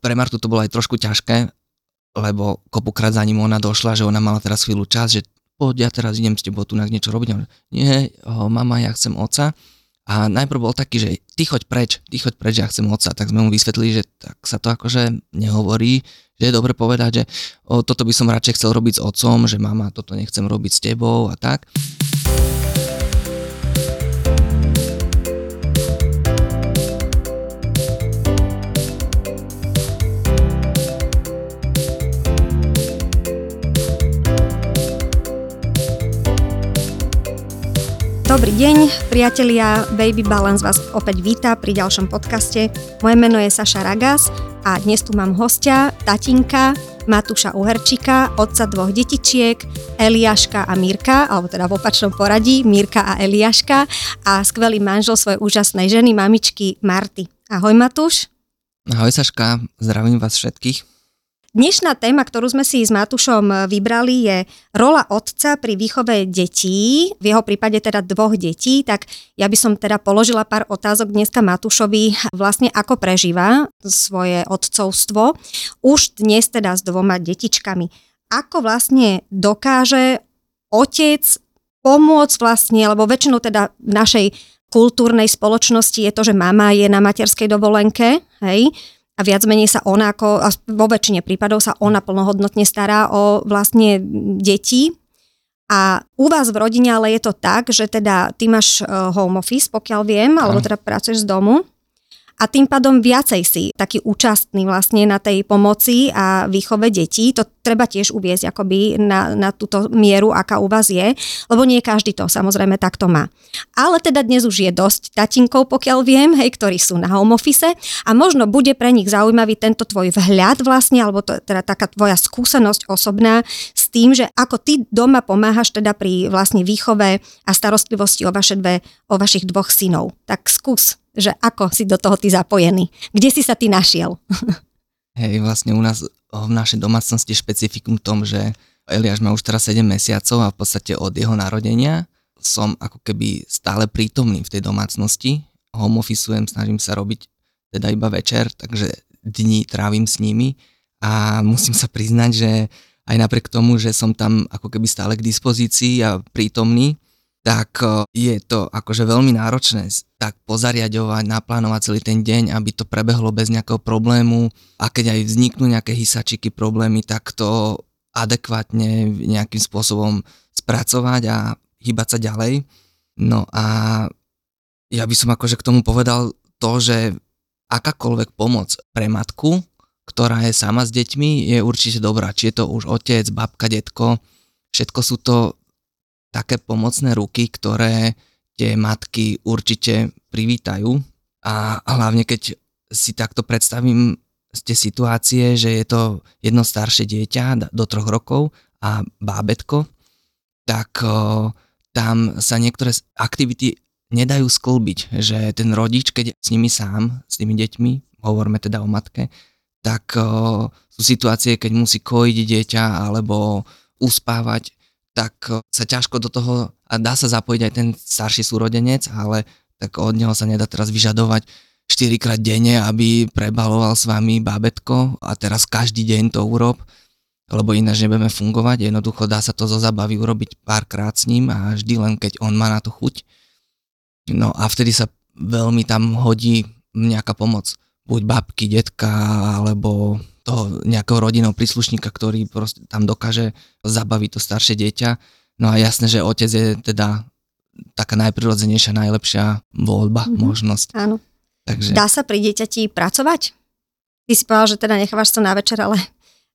pre Martu to bolo aj trošku ťažké, lebo kopukrát za ním ona došla, že ona mala teraz chvíľu čas, že poď, ja teraz idem s tebou tu niečo robiť. Nie, oh, mama, ja chcem oca. A najprv bol taký, že ty choď preč, ty choď preč, ja chcem oca. Tak sme mu vysvetlili, že tak sa to akože nehovorí, že je dobre povedať, že o, toto by som radšej chcel robiť s otcom, že mama, toto nechcem robiť s tebou a tak. Dobrý deň, priatelia, Baby Balance vás opäť víta pri ďalšom podcaste. Moje meno je Saša Ragas a dnes tu mám hostia, tatinka Matúša Uherčika, otca dvoch detičiek, Eliáška a Mirka, alebo teda v opačnom poradí, Mirka a Eliáška a skvelý manžel svojej úžasnej ženy, mamičky Marty. Ahoj Matúš. Ahoj Saška, zdravím vás všetkých. Dnešná téma, ktorú sme si s Matúšom vybrali, je rola otca pri výchove detí, v jeho prípade teda dvoch detí, tak ja by som teda položila pár otázok dneska Matúšovi, vlastne ako prežíva svoje otcovstvo, už dnes teda s dvoma detičkami. Ako vlastne dokáže otec pomôcť vlastne, lebo väčšinou teda v našej kultúrnej spoločnosti je to, že mama je na materskej dovolenke, hej, a viac menej sa ona ako, vo väčšine prípadov sa ona plnohodnotne stará o vlastne deti. A u vás v rodine ale je to tak, že teda ty máš eh, home office, pokiaľ viem, alebo teda pracuješ z domu a tým pádom viacej si taký účastný vlastne na tej pomoci a výchove detí. To treba tiež uviezť akoby na, na túto mieru, aká u vás je, lebo nie každý to samozrejme takto má. Ale teda dnes už je dosť tatinkov, pokiaľ viem, hej, ktorí sú na home office a možno bude pre nich zaujímavý tento tvoj vhľad vlastne, alebo to, teda taká tvoja skúsenosť osobná s tým, že ako ty doma pomáhaš teda pri vlastne výchove a starostlivosti o, vaše dve, o vašich dvoch synov. Tak skús že ako si do toho ty zapojený. Kde si sa ty našiel? Hej, vlastne u nás v našej domácnosti špecifikum v tom, že Eliáš má už teraz 7 mesiacov a v podstate od jeho narodenia som ako keby stále prítomný v tej domácnosti. Home officeujem, snažím sa robiť teda iba večer, takže dní trávim s nimi a musím sa priznať, že aj napriek tomu, že som tam ako keby stále k dispozícii a prítomný, tak e, je to akože veľmi náročné tak pozariadovať, naplánovať celý ten deň, aby to prebehlo bez nejakého problému a keď aj vzniknú nejaké hysačiky, problémy, tak to adekvátne nejakým spôsobom spracovať a hýbať sa ďalej. No a ja by som akože k tomu povedal to, že akákoľvek pomoc pre matku, ktorá je sama s deťmi, je určite dobrá. Či je to už otec, babka, detko, všetko sú to také pomocné ruky, ktoré tie matky určite privítajú. A hlavne keď si takto predstavím z tie situácie, že je to jedno staršie dieťa do troch rokov a bábetko, tak tam sa niektoré aktivity nedajú sklbiť, že ten rodič, keď s nimi sám, s tými deťmi, hovoríme teda o matke, tak sú situácie, keď musí kojiť dieťa alebo uspávať tak eh, sa ťažko do toho, a dá sa zapojiť aj ten starší súrodenec, ale tak od neho sa nedá teraz vyžadovať 4 krát denne, aby prebaloval s vami bábetko a teraz každý deň to urob, lebo ináč nebudeme fungovať. Jednoducho dá sa to zo zabavy urobiť párkrát s ním a vždy len keď on má na to chuť. No a vtedy sa veľmi tam hodí nejaká pomoc. Buď babky, detka, alebo toho nejakého rodinného príslušníka, ktorý proste tam dokáže zabaviť to staršie dieťa. No a jasné, že otec je teda taká najprirodzenejšia, najlepšia voľba, mm-hmm. možnosť. Áno. Takže... Dá sa pri dieťati pracovať? Ty si povedal, že teda nechávaš to na večer, ale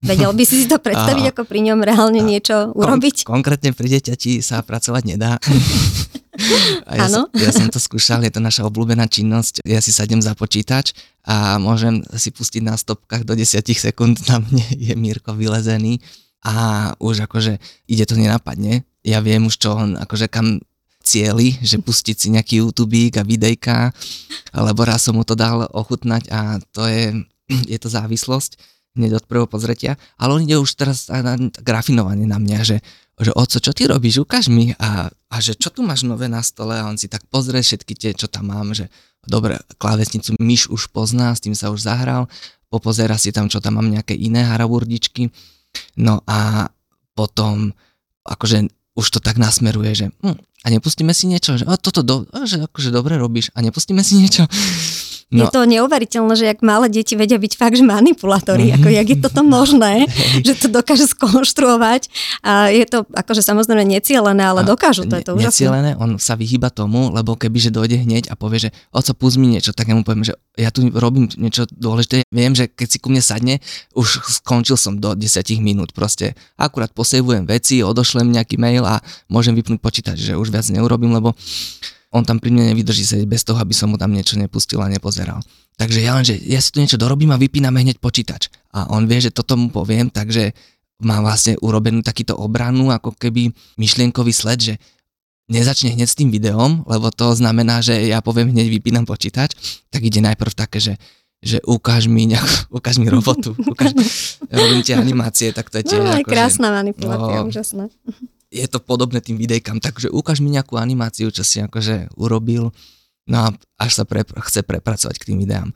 vedel by si si to predstaviť, ako pri ňom reálne niečo urobiť? Kon- konkrétne pri dieťati sa pracovať nedá. A ja, som, ja som to skúšal, je to naša obľúbená činnosť. Ja si sadem za počítač a môžem si pustiť na stopkách do 10 sekúnd, na mne je Mírko vylezený a už akože ide to nenapadne. Ja viem už čo on, akože kam cieli, že pustiť si nejaký YouTube a videjka, lebo raz som mu to dal ochutnať a to je, je to závislosť hneď od prvého pozretia, ale on ide už teraz grafinovanie na mňa, že že oco, čo ty robíš, ukáž mi. A, a že čo tu máš nové na stole? A on si tak pozrie všetky tie, čo tam mám, že dobre, klávesnicu myš už pozná, s tým sa už zahral, popozera si tam, čo tam mám nejaké iné haraburdičky. No a potom akože už to tak nasmeruje, že hm, a nepustíme si niečo, že o, toto do, že akože dobre robíš a nepustíme si niečo. No. Je to neuveriteľné, že jak malé deti vedia byť fakt, že manipulátori, mm-hmm. ako jak je toto možné, že to dokáže skonštruovať a je to akože samozrejme necielené, ale a dokážu, to je to úžasné. Necielené, on sa vyhýba tomu, lebo keby že dojde hneď a povie, že oco, púsť mi niečo, tak ja mu poviem, že ja tu robím niečo dôležité, viem, že keď si ku mne sadne, už skončil som do 10 minút, proste akurát posejvujem veci, odošlem nejaký mail a môžem vypnúť počítač, že už viac neurobím, lebo on tam pri mne nevydrží sedieť bez toho, aby som mu tam niečo nepustil a nepozeral. Takže ja len, že ja si tu niečo dorobím a vypíname hneď počítač. A on vie, že toto mu poviem, takže má vlastne urobenú takýto obranu, ako keby myšlienkový sled, že nezačne hneď s tým videom, lebo to znamená, že ja poviem hneď vypínam počítač, tak ide najprv také, že že ukáž mi, nejak, ukáž mi robotu, ukáž, robím tie animácie, tak to je tiež no, ako, krásna že, manipulácia, no, úžasná je to podobné tým videjkám, takže ukáž mi nejakú animáciu, čo si akože urobil, no a až sa pre, chce prepracovať k tým videám.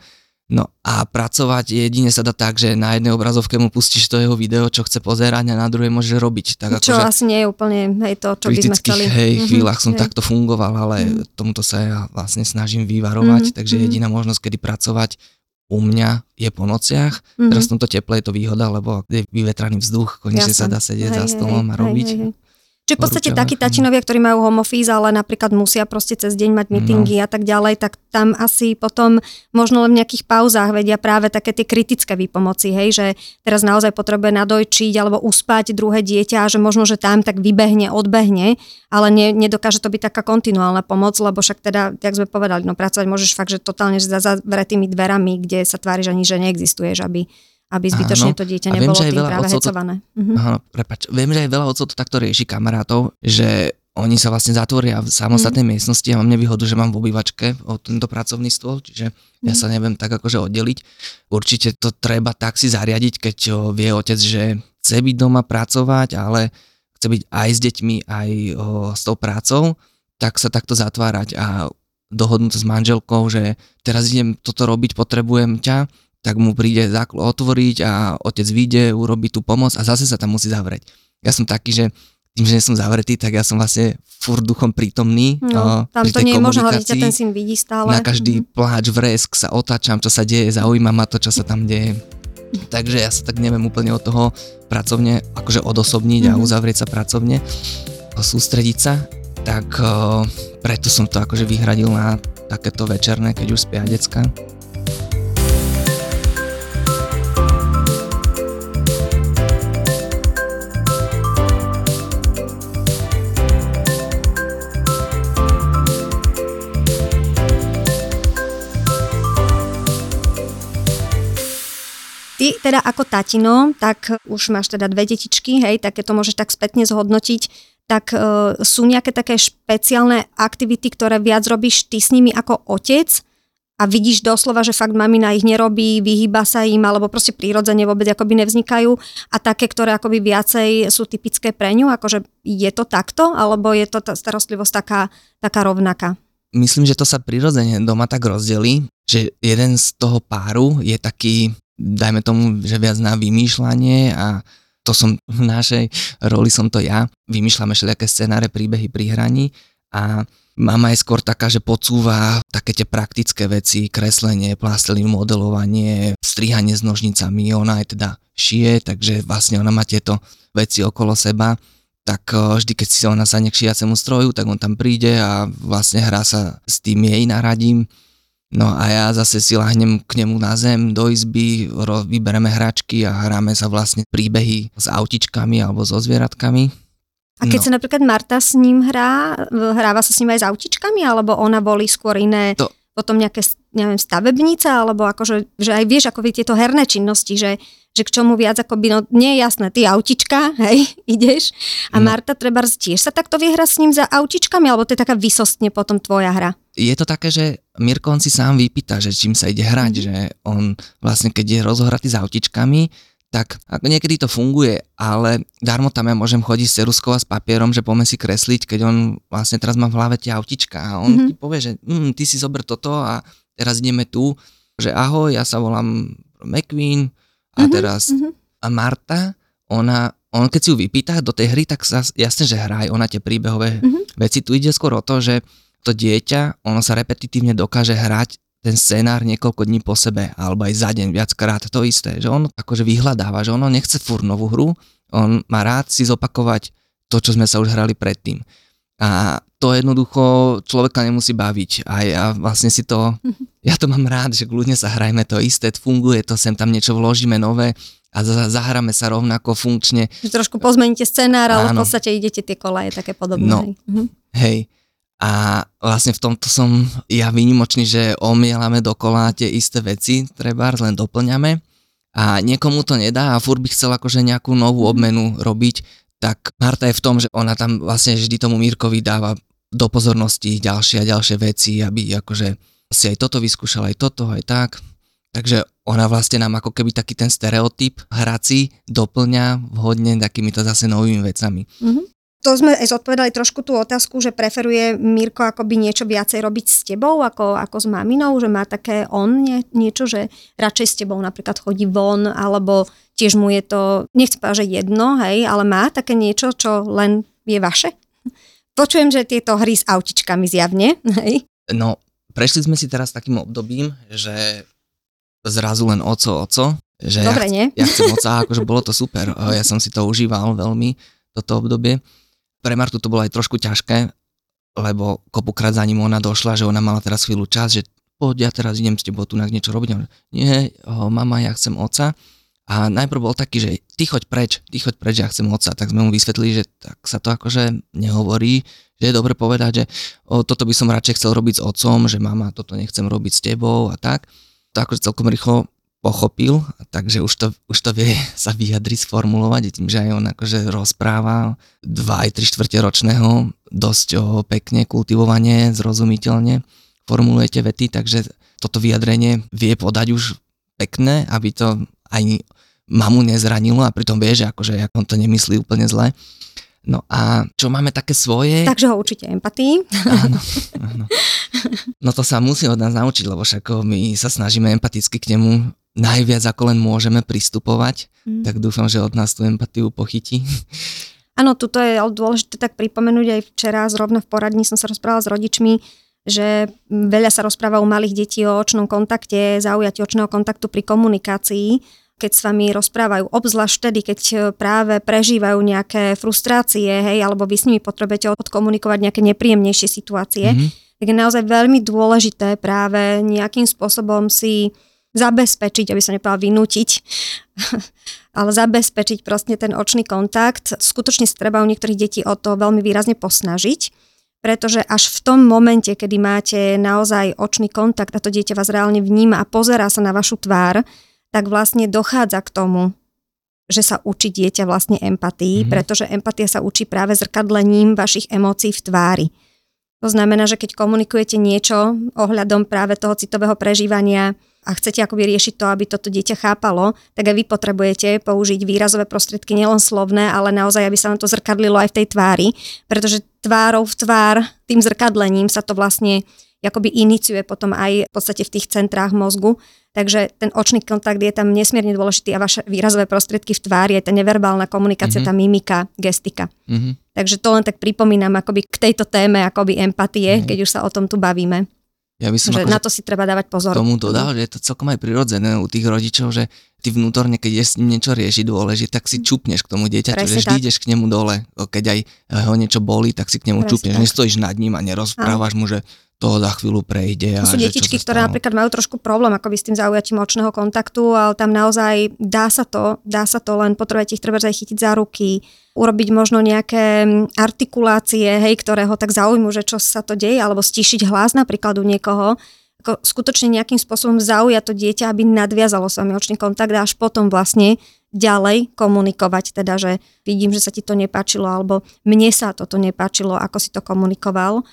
No a pracovať jedine sa dá tak, že na jednej obrazovke mu pustíš to jeho video, čo chce pozerať a na druhej môže robiť. Tak čo ako, asi nie je úplne hej, to, čo by sme chceli. hej, mm-hmm, chvíľach som hej. takto fungoval, ale mm-hmm. tomuto sa ja vlastne snažím vyvarovať, mm-hmm, takže mhm. jediná možnosť, kedy pracovať u mňa je po nociach. Mm-hmm. Teraz v tomto teple je to výhoda, lebo je vyvetraný vzduch, konečne sa dá sedieť hej, za stolom hej, a robiť. Hej, hej. Čiže v podstate takí tačinovia, ktorí majú home office, ale napríklad musia proste cez deň mať meetingy no. a tak ďalej, tak tam asi potom možno len v nejakých pauzách vedia práve také tie kritické výpomoci, hej, že teraz naozaj potrebuje nadojčiť alebo uspať druhé dieťa a že možno, že tam tak vybehne, odbehne, ale ne, nedokáže to byť taká kontinuálna pomoc, lebo však teda, jak sme povedali, no pracovať môžeš fakt, že totálne za zavretými dverami, kde sa tváriš ani, že neexistuješ, aby aby zbytočne to dieťa nebolo tým práve hecované. To, uh-huh. áno, prepač, viem, že aj veľa otcov to takto rieši kamarátov, že oni sa vlastne zatvoria v samostatnej mm. miestnosti a mám nevýhodu, že mám v obývačke o tento pracovný stôl, čiže mm. ja mhm. sa neviem tak akože oddeliť. Určite to treba tak si zariadiť, keď vie otec, že chce byť doma pracovať, ale chce byť aj s deťmi, aj o, s tou prácou, tak sa takto zatvárať a dohodnúť s manželkou, že teraz idem toto robiť, potrebujem ťa, tak mu príde záklo otvoriť a otec vyjde, urobí tú pomoc a zase sa tam musí zavrieť. Ja som taký, že tým, že nie som zavretý, tak ja som vlastne furt duchom prítomný. No, tam to nie je možno, hlavne ten syn vidí stále. Na každý mm-hmm. pláč, vresk sa otáčam, čo sa deje, zaujíma ma to, čo sa tam deje. Takže ja sa tak neviem úplne od toho pracovne akože odosobniť mm-hmm. a mhm. uzavrieť sa pracovne, sústrediť sa, tak uh, preto som to akože vyhradil na takéto večerné, keď už spia decka. Ty teda ako tatino, tak už máš teda dve detičky, hej, tak to môžeš tak spätne zhodnotiť, tak e, sú nejaké také špeciálne aktivity, ktoré viac robíš ty s nimi ako otec? A vidíš doslova, že fakt mamina ich nerobí, vyhýba sa im, alebo proste prírodzene vôbec akoby nevznikajú? A také, ktoré akoby viacej sú typické pre ňu, akože je to takto, alebo je to tá starostlivosť taká, taká rovnaká? Myslím, že to sa prirodzene doma tak rozdelí, že jeden z toho páru je taký dajme tomu, že viac na vymýšľanie a to som v našej roli som to ja. Vymýšľame všelijaké scenáre, príbehy pri hraní a mama je skôr taká, že podsúva také tie praktické veci, kreslenie, plastelín, modelovanie, strihanie s nožnicami, ona aj teda šije, takže vlastne ona má tieto veci okolo seba. Tak eh, vždy, keď si ona sa k šijacemu stroju, tak on tam príde a vlastne hrá sa s tým jej naradím No a ja zase si lahnem k nemu na zem, do izby, vybereme hračky a hráme sa vlastne príbehy s autičkami alebo so zvieratkami. A keď no. sa napríklad Marta s ním hrá, hráva sa s ním aj s autičkami, alebo ona volí skôr iné, to... potom nejaké, neviem, stavebnice, alebo akože, že aj vieš, ako tieto herné činnosti, že, že k čomu viac ako by, no nie je jasné, ty autička, hej, ideš, a no. Marta treba tiež sa takto vyhra s ním za autičkami, alebo to je taká vysostne potom tvoja hra? Je to také, že Mirko on si sám vypýta, že čím sa ide hrať, mm. že on vlastne keď je rozohratý s autičkami, tak ako niekedy to funguje, ale darmo tam ja môžem chodiť s ceruskou a s papierom, že poďme si kresliť, keď on vlastne teraz má v hlave tie autička a on mm-hmm. ti povie, že mm, ty si zober toto a teraz ideme tu, že ahoj, ja sa volám McQueen a Mhm, teraz mhm. a Marta, ona, on keď si ju vypýta do tej hry, tak sa, jasne, že hrá aj ona tie príbehové Mhm. veci. Tu ide skôr o to, že to dieťa, ono sa repetitívne dokáže hrať ten scenár niekoľko dní po sebe, alebo aj za deň viackrát to isté, že on akože vyhľadáva, že ono nechce fur novú hru, on má rád si zopakovať to, čo sme sa už hrali predtým. A to jednoducho človeka nemusí baviť. A ja vlastne si to, ja to mám rád, že kľudne sa hrajme to isté, funguje to, sem tam niečo vložíme nové a za- zahráme sa rovnako funkčne. Že trošku pozmeníte scenár, ale v podstate idete tie kolaje také podobné. No. hej. Mhm. Hej. A vlastne v tomto som ja výnimočný, že omielame dokola tie isté veci, treba len doplňame a niekomu to nedá a furt by chcel akože nejakú novú obmenu robiť, tak Marta je v tom, že ona tam vlastne vždy tomu Mírkovi dáva do pozornosti ďalšie a ďalšie veci, aby akože si aj toto vyskúšal, aj toto, aj tak. Takže ona vlastne nám ako keby taký ten stereotyp hrací doplňa vhodne takýmito zase novými vecami. Mhm. To sme aj zodpovedali trošku tú otázku, že preferuje Mirko akoby niečo viacej robiť s tebou ako, ako s maminou, že má také on nie, niečo, že radšej s tebou napríklad chodí von, alebo tiež mu je to, nechcem povedať, že jedno, hej, ale má také niečo, čo len je vaše? Počujem, že tieto hry s autičkami zjavne, hej. No, prešli sme si teraz takým obdobím, že zrazu len oco, oco, že Dobre, ja, nie? ja chcem oca, akože bolo to super, ja som si to užíval veľmi, toto obdobie. Pre Martu to bolo aj trošku ťažké, lebo kopukrát za ním ona došla, že ona mala teraz chvíľu čas, že poď, ja teraz idem s tebou tu niečo robiť. Nie, o, mama, ja chcem oca. A najprv bol taký, že ty choď preč, ty choď preč, ja chcem oca. Tak sme mu vysvetlili, že tak sa to akože nehovorí, že je dobre povedať, že o, toto by som radšej chcel robiť s otcom, že mama, toto nechcem robiť s tebou a tak. To akože celkom rýchlo pochopil, takže už to, už to vie sa vyjadriť, sformulovať, tým, že aj on akože rozpráva 2 aj 3 štvrte ročného, dosť o, pekne, kultivovane, zrozumiteľne formuluje tie vety, takže toto vyjadrenie vie podať už pekné, aby to aj mamu nezranilo a pritom vie, že akože on to nemyslí úplne zle. No a čo máme také svoje? Takže ho určite empatii. Áno, áno. No to sa musí od nás naučiť, lebo však my sa snažíme empaticky k nemu najviac ako len môžeme pristupovať, Mm. tak dúfam, že od nás tú empatiu pochytí. Áno, tuto je dôležité tak pripomenúť aj včera, zrovna v poradni som sa rozprávala s rodičmi, že veľa sa rozpráva u malých detí o očnom kontakte, zaujatí očného kontaktu pri komunikácii, keď s vami rozprávajú, obzvlášť vtedy, keď práve prežívajú nejaké frustrácie, hej, alebo vy s nimi potrebujete odkomunikovať nejaké nepríjemnejšie situácie, Mhm. tak je naozaj veľmi dôležité práve nejakým spôsobom si zabezpečiť, aby som nepovedala vynútiť, ale zabezpečiť proste ten očný kontakt. Skutočne sa treba u niektorých detí o to veľmi výrazne posnažiť, pretože až v tom momente, kedy máte naozaj očný kontakt a to dieťa vás reálne vníma a pozerá sa na vašu tvár, tak vlastne dochádza k tomu, že sa učí dieťa vlastne empatii, Mhm. pretože empatia sa učí práve zrkadlením vašich emócií v tvári. To znamená, že keď komunikujete niečo ohľadom práve toho citového prežívania a chcete akoby riešiť to, aby toto dieťa chápalo, tak aj vy potrebujete použiť výrazové prostriedky, nielen slovné, ale naozaj, aby sa vám to zrkadlilo aj v tej tvári, pretože tvárou v tvár, tým zrkadlením sa to vlastne akoby iniciuje potom aj v podstate v tých centrách mozgu. Takže ten očný kontakt je tam nesmierne dôležitý a vaše výrazové prostriedky v tvári, aj tá neverbálna komunikácia, Mhm. tá mimika, gestika. Mhm. Takže to len tak pripomínam akoby k tejto téme akoby empatie, Mhm. keď už sa o tom tu bavíme. Ja by som Že akože na to si treba dávať pozor. tomu dodal, že je to celkom aj prirodzené u tých rodičov, že ty vnútorne, keď je s ním niečo riešiť dôležité, tak si čupneš k tomu dieťaťu, že vždy tak. ideš k nemu dole. Keď aj ho niečo bolí, tak si k nemu Presne čupneš. tak. Nestojíš nad ním a nerozprávaš mu, že to za chvíľu prejde. A To sú že detičky, ktoré napríklad majú trošku problém akoby s tým zaujatím očného kontaktu, ale tam naozaj dá sa to, dá sa to len potrebujete ich treba aj chytiť za ruky, urobiť možno nejaké mm, artikulácie, hej, ktoré ho tak zaujímu, že čo sa to deje, alebo stíšiť hlas napríklad u niekoho. Ako skutočne nejakým spôsobom zaujať to dieťa, aby nadviazalo s vami očný kontakt a až potom vlastne ďalej komunikovať, teda, že vidím, že sa ti to nepáčilo, alebo mne sa toto nepáčilo, ako si to komunikoval.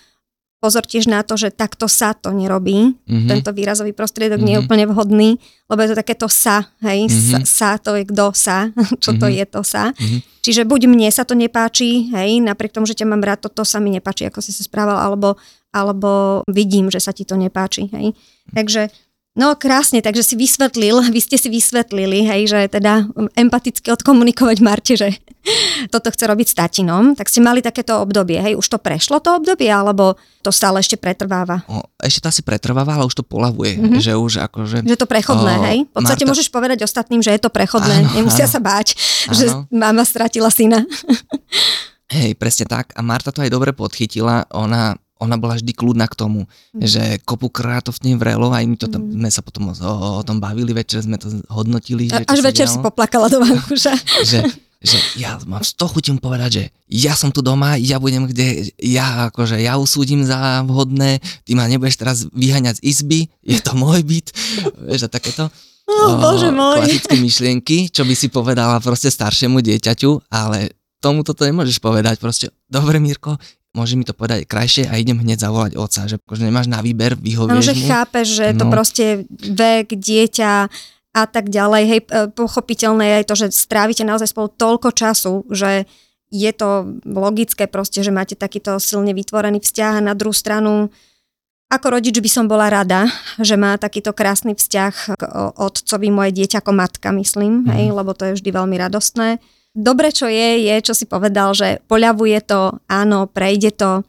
Pozor tiež na to, že takto sa to nerobí. Mhm. Tento výrazový prostriedok nie je Mhm. úplne vhodný, lebo je to takéto sa, hej, sa, Mhm. sa, to je kto sa, čo to Mhm. je to sa. Mhm. Čiže buď mne sa to nepáči, hej, napriek tomu, že ťa mám rád, toto sa mi nepáči, ako si sa správal, alebo, alebo vidím, že sa ti to nepáči, hej. Takže No krásne, takže si vysvetlil, vy ste si vysvetlili, hej, že teda empaticky odkomunikovať Marte, že toto chce robiť s tatinom, tak ste mali takéto obdobie, hej, už to prešlo to obdobie, alebo to stále ešte pretrváva? O, ešte to asi pretrváva, ale už to polavuje, mm-hmm. že už akože... Že to prechodné, o, hej? V podstate Marta... môžeš povedať ostatným, že je to prechodné, áno, nemusia áno. sa báť, áno. že mama stratila syna. Hej, presne tak. A Marta to aj dobre podchytila. Ona ona bola vždy kľudná k tomu, mm. že kopu krát to v nej vrelo a my to tam, mm. sme sa potom o, o tom bavili, večer sme to hodnotili. Že Až večer si poplakala do vankuša. že, že ja mám z toho chutím povedať, že ja som tu doma, ja budem kde, ja akože ja usúdim za vhodné, ty ma nebudeš teraz vyhaňať z izby, je to môj byt, vieš a takéto. Oh, bože môj. Klasické myšlienky, čo by si povedala proste staršiemu dieťaťu, ale tomu toto nemôžeš povedať, proste, dobre Mirko, môže mi to povedať krajšie a idem hneď zavolať oca, že akože nemáš na výber, vyhovieš no, že mu. chápeš, že no. to proste vek, dieťa a tak ďalej, hej, e, pochopiteľné je aj to, že strávite naozaj spolu toľko času, že je to logické proste, že máte takýto silne vytvorený vzťah a na druhú stranu ako rodič by som bola rada, že má takýto krásny vzťah k otcovi moje dieťa ako matka, myslím, mm. hej, lebo to je vždy veľmi radostné dobre, čo je, je, čo si povedal, že poľavuje to, áno, prejde to.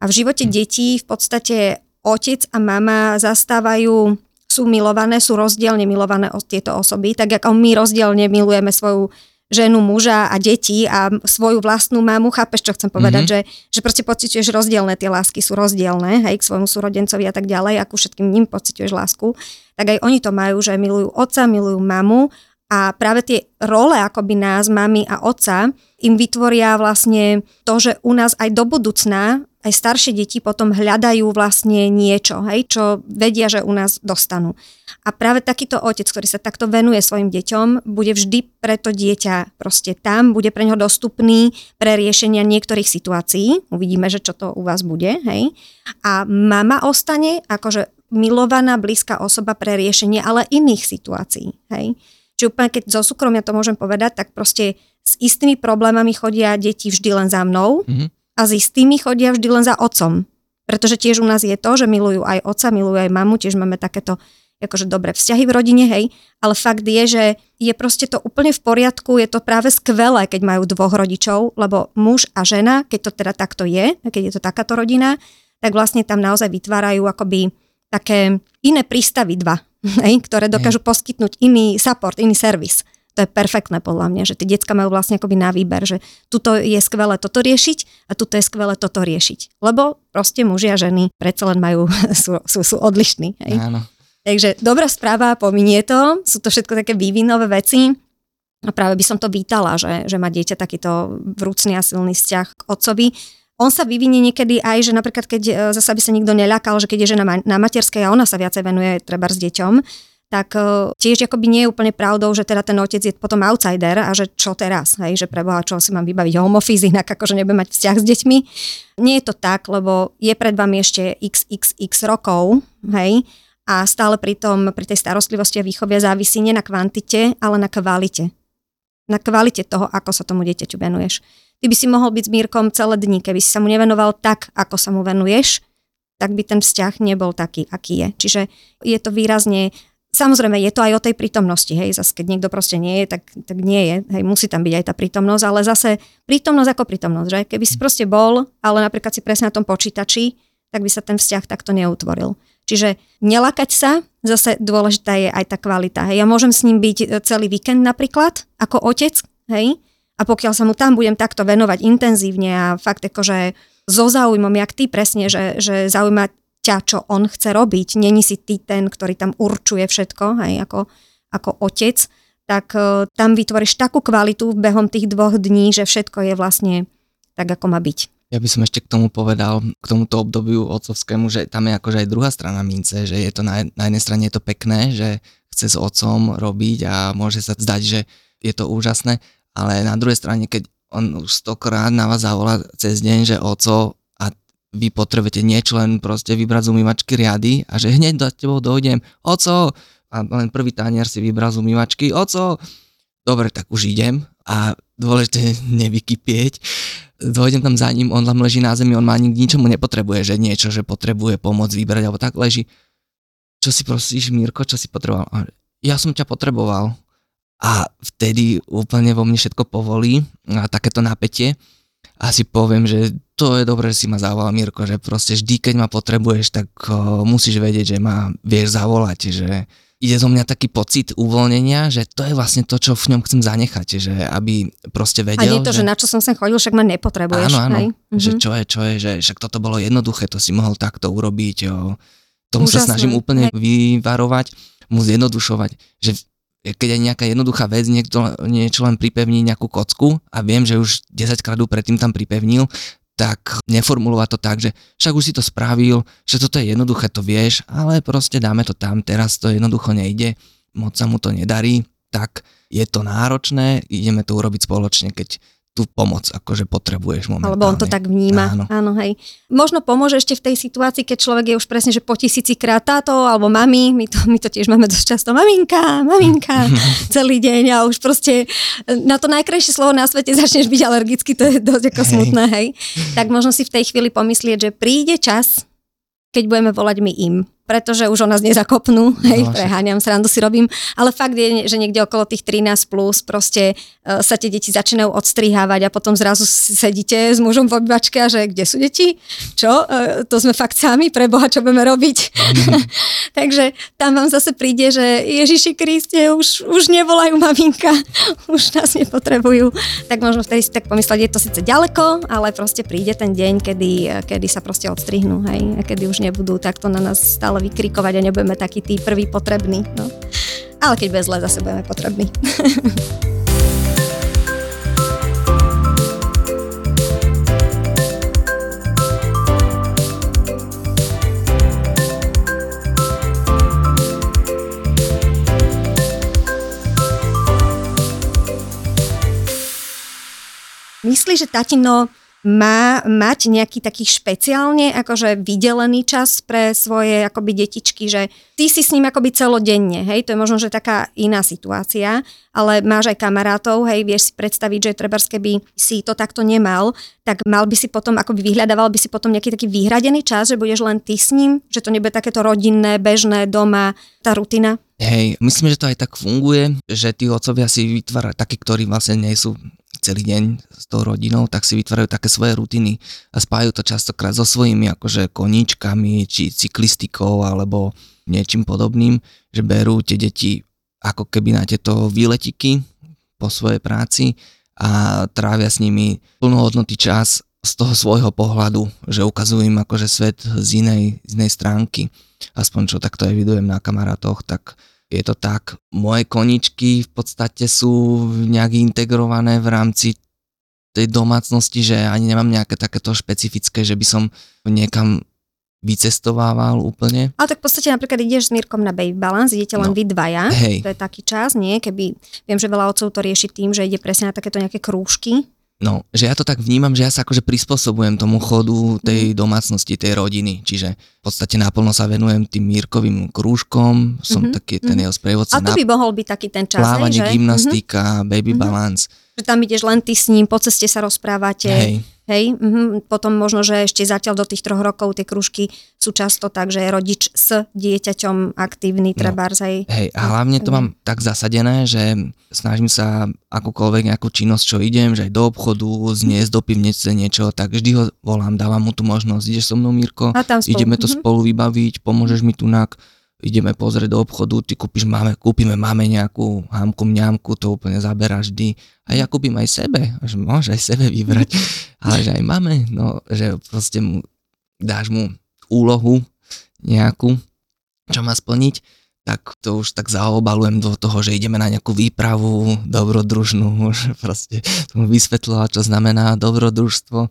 A v živote hm. detí v podstate otec a mama zastávajú, sú milované, sú rozdielne milované od tieto osoby, tak ako my rozdielne milujeme svoju ženu, muža a deti a svoju vlastnú mamu, chápeš, čo chcem povedať, mm-hmm. že, že proste pociťuješ rozdielne, tie lásky sú rozdielne, hej, k svojmu súrodencovi a tak ďalej, ako všetkým ním pociťuješ lásku, tak aj oni to majú, že milujú otca, milujú mamu a práve tie role akoby nás, mami a otca, im vytvoria vlastne to, že u nás aj do budúcna aj staršie deti potom hľadajú vlastne niečo, hej, čo vedia, že u nás dostanú. A práve takýto otec, ktorý sa takto venuje svojim deťom, bude vždy pre to dieťa proste tam, bude pre neho dostupný pre riešenia niektorých situácií. Uvidíme, že čo to u vás bude, hej. A mama ostane akože milovaná, blízka osoba pre riešenie ale iných situácií, hej. Čiže úplne keď zo súkromia to môžem povedať, tak proste s istými problémami chodia deti vždy len za mnou mm-hmm. a s istými chodia vždy len za otcom. Pretože tiež u nás je to, že milujú aj otca, milujú aj mamu, tiež máme takéto akože dobré vzťahy v rodine, hej, ale fakt je, že je proste to úplne v poriadku, je to práve skvelé, keď majú dvoch rodičov, lebo muž a žena, keď to teda takto je, keď je to takáto rodina, tak vlastne tam naozaj vytvárajú akoby také iné prístavy dva, hej, ktoré dokážu poskytnúť iný support, iný servis. To je perfektné podľa mňa, že tie decka majú vlastne akoby na výber, že tuto je skvelé toto riešiť a tuto je skvelé toto riešiť. Lebo proste muži a ženy predsa len majú, sú, sú, sú odlišní. Hej. Áno. Takže dobrá správa, pominie to, sú to všetko také vývinové veci. A práve by som to vítala, že, že má dieťa takýto vrúcný a silný vzťah k otcovi on sa vyvinie niekedy aj, že napríklad keď e, zase by sa nikto neľakal, že keď je žena na materskej a ona sa viacej venuje treba s deťom, tak e, tiež akoby nie je úplne pravdou, že teda ten otec je potom outsider a že čo teraz, hej, že preboha, čo si mám vybaviť home office, inak akože nebudem mať vzťah s deťmi. Nie je to tak, lebo je pred vami ešte xxx rokov, hej, a stále pri, tom, pri tej starostlivosti a výchove závisí nie na kvantite, ale na kvalite. Na kvalite toho, ako sa tomu dieťaťu venuješ. Ty by si mohol byť s Mírkom celé dni, keby si sa mu nevenoval tak, ako sa mu venuješ, tak by ten vzťah nebol taký, aký je. Čiže je to výrazne Samozrejme, je to aj o tej prítomnosti, hej, zase keď niekto proste nie je, tak, tak nie je, hej, musí tam byť aj tá prítomnosť, ale zase prítomnosť ako prítomnosť, že keby si proste bol, ale napríklad si presne na tom počítači, tak by sa ten vzťah takto neutvoril. Čiže nelakať sa, zase dôležitá je aj tá kvalita. Hej. Ja môžem s ním byť celý víkend napríklad, ako otec, hej, a pokiaľ sa mu tam budem takto venovať intenzívne a fakt akože so záujmom, jak ty presne, že, že zaujíma ťa, čo on chce robiť, není si ty ten, ktorý tam určuje všetko, hej, ako, ako otec, tak uh, tam vytvoríš takú kvalitu behom tých dvoch dní, že všetko je vlastne tak, ako má byť. Ja by som ešte k tomu povedal, k tomuto obdobiu otcovskému, že tam je akože aj druhá strana mince, že je to na, na jednej strane je to pekné, že chce s otcom robiť a môže sa zdať, že je to úžasné, ale na druhej strane, keď on už stokrát na vás zavolá cez deň, že oco a vy potrebujete niečo len proste vybrať z umývačky riady a že hneď do tebou dojdem, oco, a len prvý tanier si vybral z umývačky, oco, dobre, tak už idem a dôležité nevykypieť. Dojdem tam za ním, on tam leží na zemi, on má ani k ničomu nepotrebuje, že niečo, že potrebuje pomoc vybrať alebo tak leží. čo si prosíš, Mirko, čo si potreboval? Ja som ťa potreboval. A vtedy úplne vo mne všetko povolí a takéto napätie. A si poviem, že to je dobré, že si ma zavolal Mirko, že proste vždy, keď ma potrebuješ, tak uh, musíš vedieť, že ma vieš zavolať, že ide zo mňa taký pocit uvoľnenia, že to je vlastne to, čo v ňom chcem zanechať, že aby proste vedel. A nie to, že, že na čo som sem chodil, však ma nepotrebuješ. Áno, áno, hej? že Mhm. čo je, čo je, že však toto bolo jednoduché, to si mohol takto urobiť, jo. Tomu sa Úžasné, snažím úplne vyvarovať, mu zjednodušovať, že keď je nejaká jednoduchá vec, niekto niečo len pripevní nejakú kocku a viem, že už 10 krát predtým tam pripevnil, tak neformulovať to tak, že však už si to spravil, že toto je jednoduché, to vieš, ale proste dáme to tam, teraz to jednoducho nejde, moc sa mu to nedarí, tak je to náročné, ideme to urobiť spoločne, keď tú pomoc akože potrebuješ momentálne. Alebo on to tak vníma. Áno. Áno, hej. Možno pomôže ešte v tej situácii, keď človek je už presne, že po tisíci krát táto, alebo mami, my to, my to tiež máme dosť často, maminka, maminka, celý deň a už proste na to najkrajšie slovo na svete začneš byť alergický, to je dosť ako Hej. smutné, hej. Tak možno si v tej chvíli pomyslieť, že príde čas, keď budeme volať my im pretože už o nás nezakopnú, hej, No, preháňam, srandu si robím, ale fakt je, že niekde okolo tých 13 plus proste e, sa tie deti začínajú odstrihávať a potom zrazu sedíte s mužom v obývačke a že kde sú deti? Čo? E, to sme fakt sami, pre Boha, čo budeme robiť? Takže tam vám zase príde, že Ježiši Kriste, už, už nevolajú maminka, už nás nepotrebujú. Tak možno vtedy si tak pomyslieť, je to síce ďaleko, ale proste príde ten deň, kedy, kedy sa proste odstrihnú, hej, a kedy už nebudú takto na nás stále vykrikovať a nebudeme takí tí prví potrební. No. Ale keď bude zle, zase budeme potrební. Myslíš, že tatino má mať nejaký taký špeciálne akože vydelený čas pre svoje akoby detičky, že ty si s ním akoby celodenne, hej, to je možno, že taká iná situácia, ale máš aj kamarátov, hej, vieš si predstaviť, že trebárs keby si to takto nemal, tak mal by si potom, akoby vyhľadával by si potom nejaký taký vyhradený čas, že budeš len ty s ním, že to nebude takéto rodinné, bežné, doma, tá rutina? Hej, myslím, že to aj tak funguje, že tí otcovia si vytvárajú, takí, ktorí vlastne nie sú celý deň s tou rodinou, tak si vytvárajú také svoje rutiny a spájajú to častokrát so svojimi akože koníčkami, či cyklistikou alebo niečím podobným, že berú tie deti ako keby na tieto výletiky po svojej práci a trávia s nimi plnohodnotný čas z toho svojho pohľadu, že ukazujú im akože svet z inej, z inej stránky. Aspoň čo takto evidujem na kamarátoch, tak je to tak. Moje koničky v podstate sú nejak integrované v rámci tej domácnosti, že ani nemám nejaké takéto špecifické, že by som niekam vycestovával úplne. Ale tak v podstate napríklad ideš s Mírkom na baby balance, idete len No. vy dvaja, Hej. to je taký čas, nie? Keby, viem, že veľa otcov to rieši tým, že ide presne na takéto nejaké krúžky. No, že ja to tak vnímam, že ja sa akože prispôsobujem tomu chodu tej domácnosti, tej rodiny. Čiže v podstate naplno sa venujem tým Mírkovým krúžkom, som Mhm, taký ten mhm. jeho sprievodca A to by mohol byť taký ten čas, plávanie, že? gymnastika, baby Mhm. balance. Že tam ideš len ty s ním, po ceste sa rozprávate. Hej, Hej, mhm. potom možno, že ešte zatiaľ do tých troch rokov tie krúžky sú často tak, že je rodič s dieťaťom aktívny, No. trebárs, hej. hej, a hlavne to Mhm. mám tak zasadené, že snažím sa akúkoľvek nejakú činnosť, čo idem, že aj do obchodu, zniesť do pivnice niečo, tak vždy ho volám, dávam mu tú možnosť, ideš so mnou Mirko, A tam spolu. ideme to Mhm. spolu vybaviť, pomôžeš mi tunak, ideme pozrieť do obchodu, ty kúpiš máme, kúpime máme nejakú hámku, mňamku, to úplne zaberáš vždy. A ja kúpim aj sebe, že môžeš aj sebe vybrať, ale že aj máme, no, že proste mu, dáš mu úlohu nejakú, čo má splniť, tak to už tak zaobalujem do toho, že ideme na nejakú výpravu dobrodružnú, že proste som vysvetlila, čo znamená dobrodružstvo.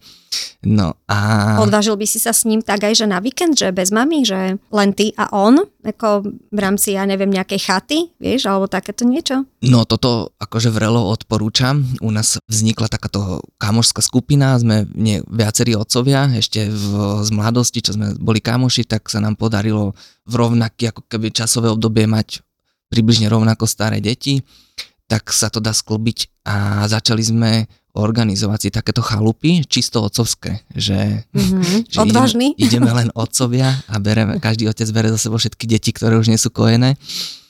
No a... Odvážil by si sa s ním tak aj, že na víkend, že bez mami, že len ty a on, ako v rámci, ja neviem, nejakej chaty, vieš, alebo takéto niečo? No toto akože vrelo odporúčam. U nás vznikla takáto kamošská skupina, sme nie, viacerí otcovia, ešte v, z mladosti, čo sme boli kamoši, tak sa nám podarilo v rovnaké ako keby časové obdobie mať približne rovnako staré deti, tak sa to dá sklbiť a začali sme organizovať si takéto chalupy, čisto otcovské, že, mm-hmm. že Odvážny. Ideme, ideme len otcovia a bereme, každý otec bere za sebou všetky deti, ktoré už nie sú kojené.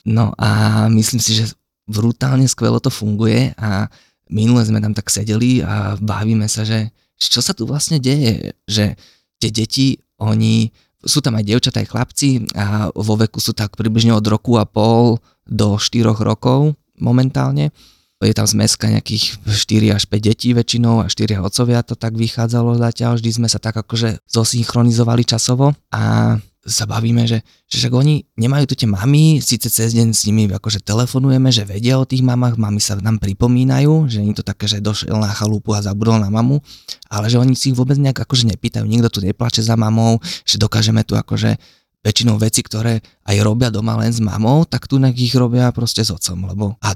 No a myslím si, že brutálne skvelo to funguje a minule sme tam tak sedeli a bavíme sa, že čo sa tu vlastne deje, že tie deti, oni, sú tam aj dievčatá, aj chlapci a vo veku sú tak približne od roku a pol do 4 rokov momentálne. Je tam zmeska nejakých 4 až 5 detí väčšinou a 4 otcovia to tak vychádzalo zatiaľ, vždy sme sa tak akože zosynchronizovali časovo. A sa bavíme, že, že však oni nemajú tu tie mamy, síce cez deň s nimi akože telefonujeme, že vedia o tých mamách, mami sa nám pripomínajú, že nie to také, že došiel na chalupu a zabudol na mamu, ale že oni si ich vôbec nejak akože nepýtajú, nikto tu neplače za mamou, že dokážeme tu akože väčšinou veci, ktoré aj robia doma len s mamou, tak tu ich robia proste s otcom, lebo a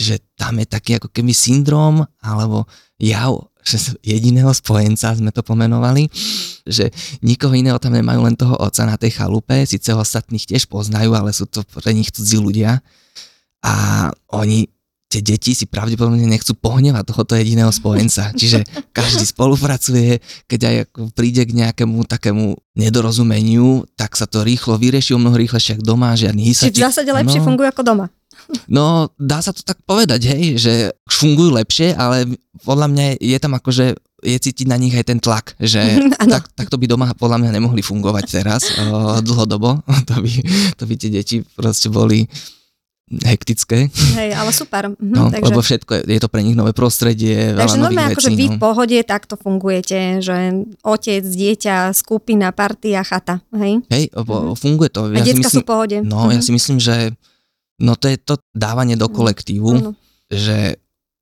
že tam je taký ako keby syndrom alebo jav že jediného spojenca sme to pomenovali, že nikoho iného tam nemajú len toho oca na tej chalupe, síce ostatných tiež poznajú, ale sú to pre nich cudzí ľudia a oni tie deti si pravdepodobne nechcú pohnevať tohoto jediného spojenca. Čiže každý spolupracuje, keď aj príde k nejakému takému nedorozumeniu, tak sa to rýchlo vyrieši, o mnoho rýchlejšie ako doma, žiadny hysačík. Čiže v zásade lepšie no, fungujú ako doma. No, dá sa to tak povedať, hej, že fungujú lepšie, ale podľa mňa je tam akože je cítiť na nich aj ten tlak, že tak, tak to by doma podľa mňa nemohli fungovať teraz o, dlhodobo, to by, to by tie deti proste boli hektické. Hej, ale super. Mhm, no, takže... Lebo všetko, je, je to pre nich nové prostredie, Takže veľa nových vecí, vy no. v pohode takto fungujete, že otec, dieťa, skupina, partia, chata, hej? Hej, mm-hmm. funguje to. Ja A si myslím, sú v pohode. No, mm-hmm. ja si myslím, že No to je to dávanie do kolektívu, mm. že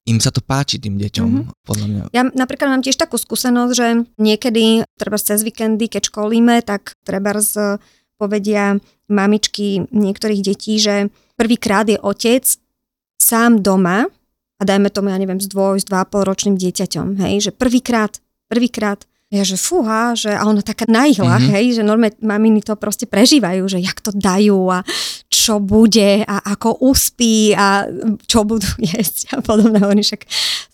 im sa to páči tým deťom, mm-hmm. podľa mňa. Ja napríklad mám tiež takú skúsenosť, že niekedy, treba cez víkendy, keď školíme, tak treba z, povedia mamičky niektorých detí, že prvýkrát je otec sám doma a dajme tomu, ja neviem, s dvoj, s dva pol ročným dieťaťom, hej, že prvýkrát, prvýkrát ja, že fúha, že a ona taká na ihlách, mm-hmm. hej, že normálne maminy to proste prežívajú, že jak to dajú a čo bude a ako uspí a čo budú jesť a podobne. Oni však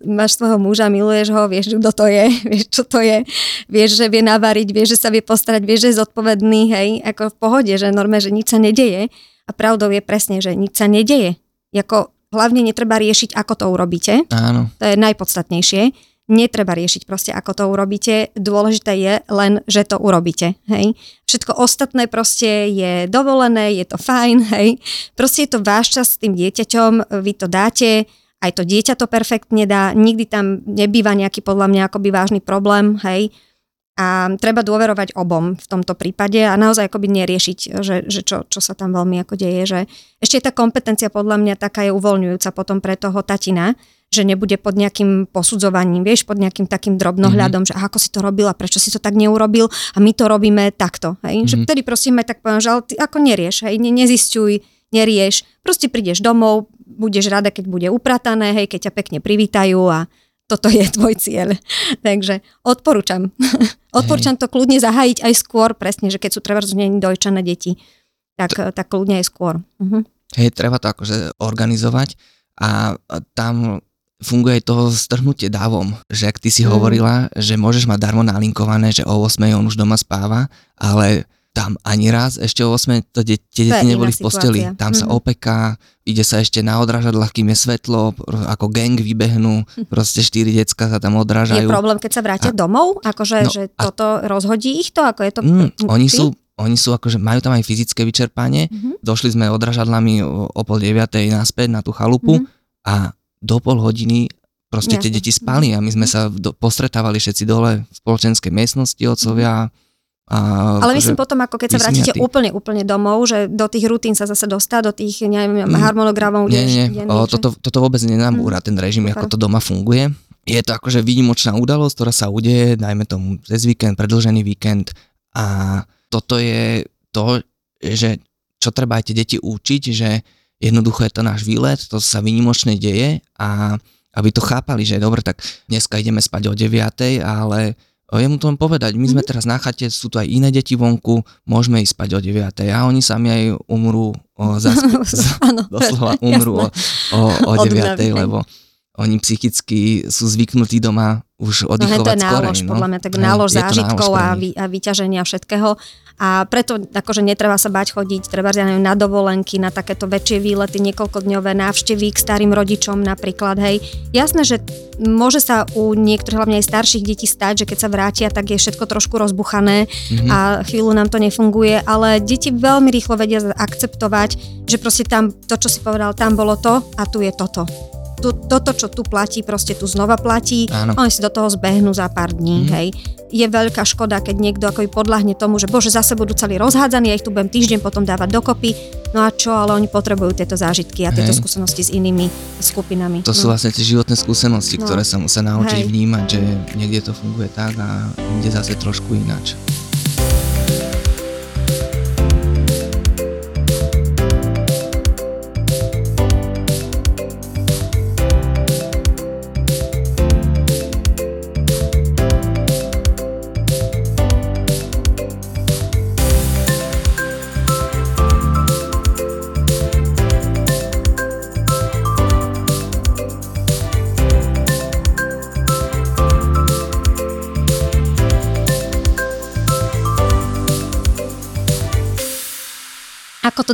máš svojho muža, miluješ ho, vieš, kto to je, vieš, čo to je, vieš, že vie navariť, vieš, že sa vie postarať, vieš, že je zodpovedný, hej, ako v pohode, že normálne, že nič sa nedeje a pravdou je presne, že nič sa nedeje. Jako hlavne netreba riešiť, ako to urobíte. Áno. To je najpodstatnejšie netreba riešiť proste, ako to urobíte. Dôležité je len, že to urobíte. Hej. Všetko ostatné proste je dovolené, je to fajn, hej. Proste je to váš čas s tým dieťaťom, vy to dáte, aj to dieťa to perfektne dá, nikdy tam nebýva nejaký podľa mňa akoby vážny problém, hej. A treba dôverovať obom v tomto prípade a naozaj akoby neriešiť, že, že čo, čo sa tam veľmi ako deje. Že ešte tá kompetencia podľa mňa taká je uvoľňujúca potom pre toho tatina, že nebude pod nejakým posudzovaním, vieš, pod nejakým takým drobnohľadom, mm-hmm. že ako si to robila, prečo si to tak neurobil a my to robíme takto. Hej? Mm-hmm. Že vtedy prosím tak poviem, že ale ty ako nerieš, hej? Ne, nezistuj, nerieš, proste prídeš domov, budeš rada, keď bude upratané, hej, keď ťa pekne privítajú a toto je tvoj cieľ. Takže odporúčam. odporúčam to kľudne zahájiť aj skôr, presne, že keď sú treba dojčané deti, tak, tak kľudne aj skôr. Uh-huh. Hej, treba to akože organizovať a tam funguje to strhnutie dávom, že ak ty si mm. hovorila, že môžeš mať darmo nalinkované, že o 8 on už doma spáva, ale tam ani raz ešte o 8 to de- tie deti neboli v posteli. Situácia. Tam mm. sa mhm. opeká, ide sa ešte na odrážadlách, kým je svetlo, ako gang vybehnú, hm. proste štyri decka sa tam odrážajú. Je problém, keď sa vrátia a, domov? Akože, no, že toto a, rozhodí ich to? Ako je to mm, oni sú oni sú akože, majú tam aj fyzické vyčerpanie. Mm-hmm. Došli sme odražadlami o, o pol deviatej naspäť na tú chalupu mm-hmm. a do pol hodiny proste Jasne. tie deti spali a my sme sa do, postretávali všetci dole v spoločenskej miestnosti, otcovia. A Ale myslím potom, ako keď sa vrátite úplne, úplne domov, že do tých rutín sa zase dostá, do tých, neviem, mm, harmonogramov. Nie, nie. O, toto, toto vôbec nenamúra mm. ten režim, Super. ako to doma funguje. Je to akože výnimočná udalosť, ktorá sa udeje, dajme tomu cez víkend, predlžený víkend a toto je to, že čo treba aj tie deti učiť, že Jednoducho je to náš výlet, to sa vynimočne deje a aby to chápali, že dobre, tak dneska ideme spať o 9, ale je mu to len povedať, my sme mhm. teraz na chate, sú tu aj iné deti vonku, môžeme ísť spať o 9 a oni sami aj umrú, o, zasp- z, doslova umrú o, o, o 9, lebo oni psychicky sú zvyknutí doma už oddychovať no, to je nálož, skorej, no. podľa mňa, tak nálož zážitkov a, vy, a vyťaženia všetkého. A preto akože netreba sa bať chodiť, treba ja neviem, na dovolenky, na takéto väčšie výlety, niekoľkodňové návštevy k starým rodičom napríklad, hej. Jasné, že môže sa u niektorých, hlavne aj starších detí stať, že keď sa vrátia, tak je všetko trošku rozbuchané mm-hmm. a chvíľu nám to nefunguje, ale deti veľmi rýchlo vedia akceptovať, že proste tam, to čo si povedal, tam bolo to a tu je toto tu, toto, čo tu platí, proste tu znova platí. Áno. Oni si do toho zbehnú za pár dní, mm. hej. Je veľká škoda, keď niekto ako podľahne tomu, že bože, zase budú celý rozhádzaní, ja ich tu budem týždeň potom dávať dokopy. No a čo, ale oni potrebujú tieto zážitky a tieto hej. skúsenosti s inými skupinami. To no. sú vlastne tie životné skúsenosti, no. ktoré sa musia naučiť hej. vnímať, že niekde to funguje tak a inde zase trošku ináč.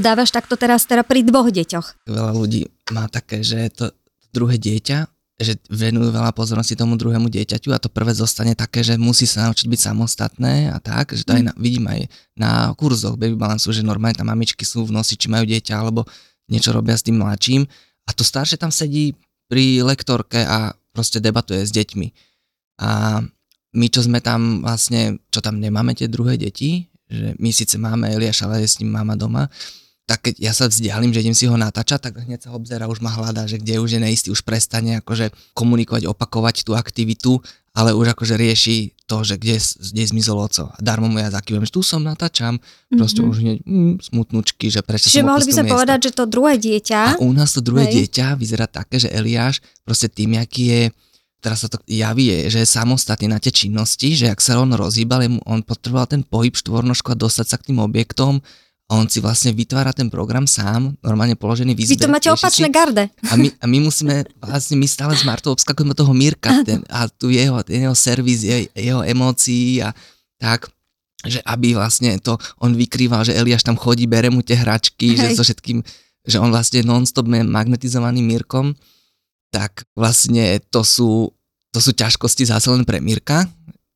Dávaš takto teraz teda pri dvoch deťoch? Veľa ľudí má také, že to druhé dieťa, že venujú veľa pozornosti tomu druhému dieťaťu a to prvé zostane také, že musí sa naučiť byť samostatné a tak, že to mm. aj na, vidím aj na kurzoch baby balansu, že normálne tam mamičky sú v nosi, či majú dieťa alebo niečo robia s tým mladším a to staršie tam sedí pri lektorke a proste debatuje s deťmi. A my, čo sme tam vlastne, čo tam nemáme tie druhé deti, že my síce máme Eliáš, ale je s ním mama doma, tak keď ja sa vzdialím, že idem si ho natáčať, tak hneď sa obzera, už ma hľadá, že kde už je neistý, už prestane akože komunikovať, opakovať tú aktivitu, ale už akože rieši to, že kde, kde zmizol oco. A darmo mu ja zakývam, že tu som natáčam, proste mm-hmm. už hneď mm, smutnúčky, že prečo Čiže mohli by sa miesta. povedať, že to druhé dieťa... A u nás to druhé Hej. dieťa vyzerá také, že Eliáš proste tým, aký je teraz sa to javí, je, že je samostatný na tie činnosti, že ak sa on rozhýbal, on potreboval ten pohyb štvornožku a dostať sa k tým objektom, on si vlastne vytvára ten program sám, normálne položený v izbe. Vy to máte opačné garde. A my, a my musíme, vlastne my stále s Martou obskakujeme toho Mirka ten, a tu jeho, ten jeho servis, jeho, jeho emócií a tak že aby vlastne to on vykrýval, že Eliáš tam chodí, bere mu tie hračky, Hej. že so všetkým, že on vlastne non-stop magnetizovaný Mirkom, tak vlastne to sú, to sú ťažkosti zase len pre Mirka,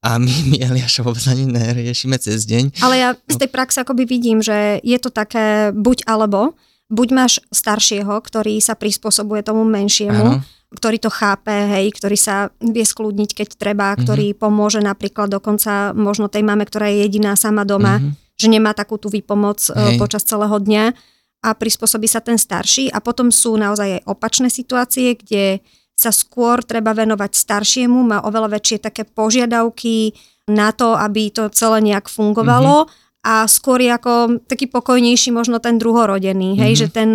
a my, my Eliáša vôbec ani neriešime cez deň. Ale ja z tej praxe akoby vidím, že je to také buď alebo, buď máš staršieho, ktorý sa prispôsobuje tomu menšiemu, ano. ktorý to chápe, hej, ktorý sa vie skľudniť, keď treba, mm-hmm. ktorý pomôže napríklad dokonca možno tej mame, ktorá je jediná sama doma, mm-hmm. že nemá takú tú výpomoc e, hej. počas celého dňa a prispôsobí sa ten starší. A potom sú naozaj aj opačné situácie, kde sa skôr treba venovať staršiemu, má oveľa väčšie také požiadavky na to, aby to celé nejak fungovalo mm-hmm. a skôr je ako taký pokojnejší možno ten druhorodený, mm-hmm. hej, mhm. že ten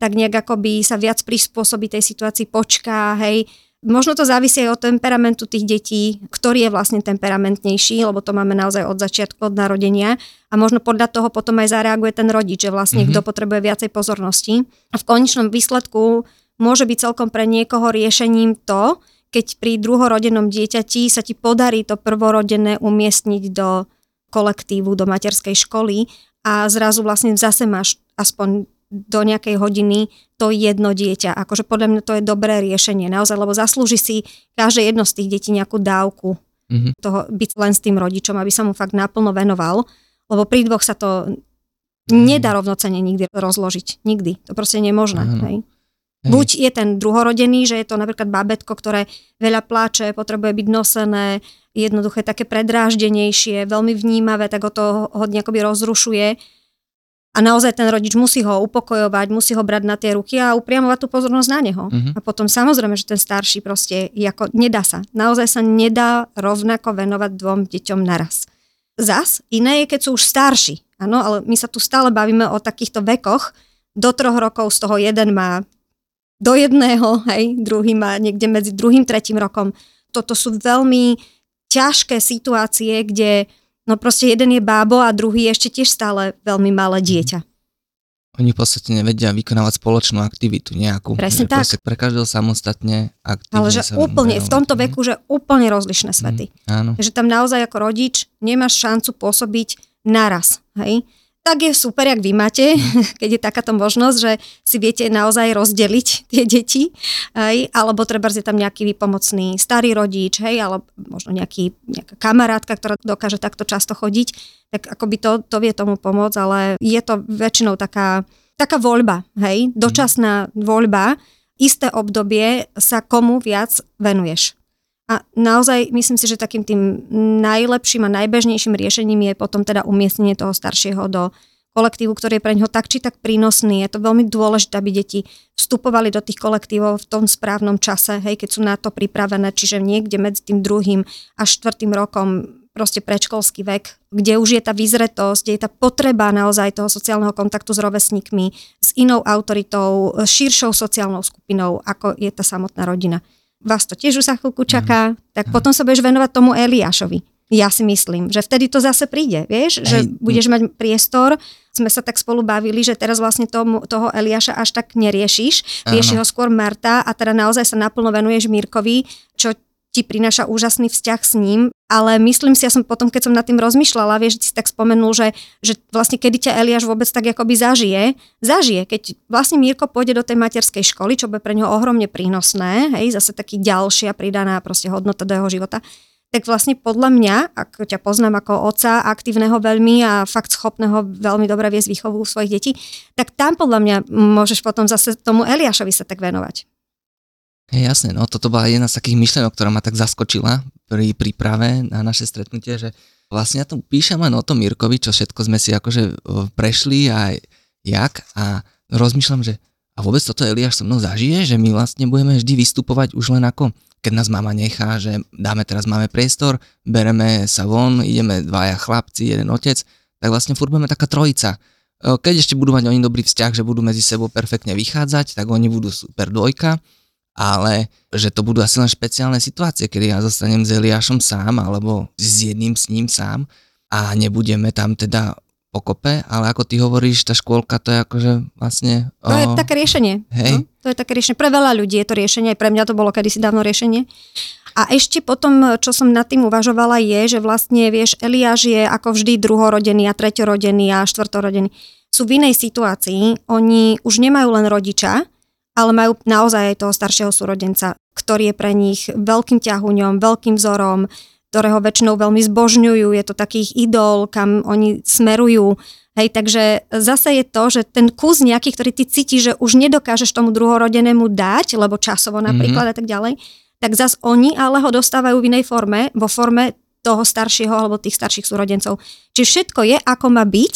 tak nejak akoby sa viac prispôsobí tej situácii, počká, hej, Možno to závisí aj od temperamentu tých detí, ktorý je vlastne temperamentnejší, lebo to máme naozaj od začiatku, od narodenia. A možno podľa toho potom aj zareaguje ten rodič, že vlastne mm-hmm. kto potrebuje viacej pozornosti. A v konečnom výsledku môže byť celkom pre niekoho riešením to, keď pri druhorodenom dieťati sa ti podarí to prvorodené umiestniť do kolektívu, do materskej školy a zrazu vlastne zase máš aspoň do nejakej hodiny to jedno dieťa. Akože podľa mňa to je dobré riešenie naozaj, lebo zaslúži si každé jedno z tých detí nejakú dávku mm-hmm. toho byť len s tým rodičom, aby sa mu fakt naplno venoval, lebo pri dvoch sa to mm-hmm. nedá rovnocene nikdy rozložiť. Nikdy. To proste je možné. Mm-hmm. Hej? Hej. Buď je ten druhorodený, že je to napríklad babetko, ktoré veľa pláče, potrebuje byť nosené, jednoduché také predráždenejšie, veľmi vnímavé, tak ho to hodne akoby rozrušuje. A naozaj ten rodič musí ho upokojovať, musí ho brať na tie ruky a upriamovať tú pozornosť na neho. Uh-huh. A potom samozrejme, že ten starší proste ako, nedá sa. Naozaj sa nedá rovnako venovať dvom deťom naraz. Zas iné je, keď sú už starší. Áno, ale my sa tu stále bavíme o takýchto vekoch. Do troch rokov z toho jeden má do jedného, hej, druhý má niekde medzi druhým, tretím rokom. Toto sú veľmi ťažké situácie, kde no proste jeden je bábo a druhý je ešte tiež stále veľmi malé mhm. dieťa. Oni v podstate nevedia vykonávať spoločnú aktivitu nejakú. Presne tak. Pre každého samostatne aktívne Ale že úplne, v tomto veku, že úplne rozlišné svety. Mm, áno. Že tam naozaj ako rodič nemáš šancu pôsobiť naraz. Hej? Tak je super, jak vy máte, keď je takáto možnosť, že si viete naozaj rozdeliť tie deti, hej? alebo treba je tam nejaký výpomocný starý rodič, hej? alebo možno nejaký, nejaká kamarátka, ktorá dokáže takto často chodiť, tak akoby to, to vie tomu pomôcť, ale je to väčšinou taká, taká voľba, hej? dočasná voľba, isté obdobie sa komu viac venuješ. A naozaj myslím si, že takým tým najlepším a najbežnejším riešením je potom teda umiestnenie toho staršieho do kolektívu, ktorý je pre ňoho tak či tak prínosný. Je to veľmi dôležité, aby deti vstupovali do tých kolektívov v tom správnom čase, hej, keď sú na to pripravené, čiže niekde medzi tým druhým a štvrtým rokom proste predškolský vek, kde už je tá vyzretosť, kde je tá potreba naozaj toho sociálneho kontaktu s rovesníkmi, s inou autoritou, s širšou sociálnou skupinou, ako je tá samotná rodina vás to tiež už za chvíľku čaká, tak potom sa budeš venovať tomu Eliášovi. Ja si myslím, že vtedy to zase príde, vieš, že Hej. budeš mať priestor, sme sa tak spolu bavili, že teraz vlastne tomu, toho Eliáša až tak neriešiš, rieši ho skôr Marta a teda naozaj sa naplno venuješ Mírkovi, čo ti prináša úžasný vzťah s ním, ale myslím si, ja som potom, keď som nad tým rozmýšľala, vieš, si tak spomenul, že, že vlastne kedy ťa Eliáš vôbec tak akoby zažije, zažije, keď vlastne Mírko pôjde do tej materskej školy, čo bude pre neho ohromne prínosné, hej, zase taký ďalšia pridaná proste hodnota do jeho života, tak vlastne podľa mňa, ako ťa poznám ako oca, aktívneho veľmi a fakt schopného veľmi dobre viesť výchovu svojich detí, tak tam podľa mňa môžeš potom zase tomu Eliášovi sa tak venovať. Jasne, no toto bola jedna z takých myšlenok, ktorá ma tak zaskočila pri príprave na naše stretnutie, že vlastne ja tu píšem len o tom Mirkovi, čo všetko sme si akože prešli a jak a rozmýšľam, že a vôbec toto Eliáš so mnou zažije, že my vlastne budeme vždy vystupovať už len ako keď nás mama nechá, že dáme teraz máme priestor, bereme sa von, ideme dvaja chlapci, jeden otec, tak vlastne furt budeme taká trojica. E, Keď ešte budú mať oni dobrý vzťah, že budú medzi sebou perfektne vychádzať, tak oni budú super dvojka ale že to budú asi len špeciálne situácie, kedy ja zostanem s Eliášom sám alebo s jedným s ním sám a nebudeme tam teda pokope, ale ako ty hovoríš, tá škôlka to je akože vlastne... To je také riešenie. Hej. No, to je také riešenie. Pre veľa ľudí je to riešenie, pre mňa to bolo kedysi dávno riešenie. A ešte potom, čo som nad tým uvažovala, je, že vlastne, vieš, Eliáš je ako vždy druhorodený a treťorodený a štvrtorodený. Sú v inej situácii, oni už nemajú len rodiča, ale majú naozaj aj toho staršieho súrodenca, ktorý je pre nich veľkým ťahuňom, veľkým vzorom, ktorého väčšinou veľmi zbožňujú, je to taký ich idol, kam oni smerujú. Hej, takže zase je to, že ten kus nejaký, ktorý ty cítiš, že už nedokážeš tomu druhorodenému dať, lebo časovo napríklad mm-hmm. a tak ďalej, tak zas oni ale ho dostávajú v inej forme, vo forme toho staršieho alebo tých starších súrodencov. Čiže všetko je, ako má byť,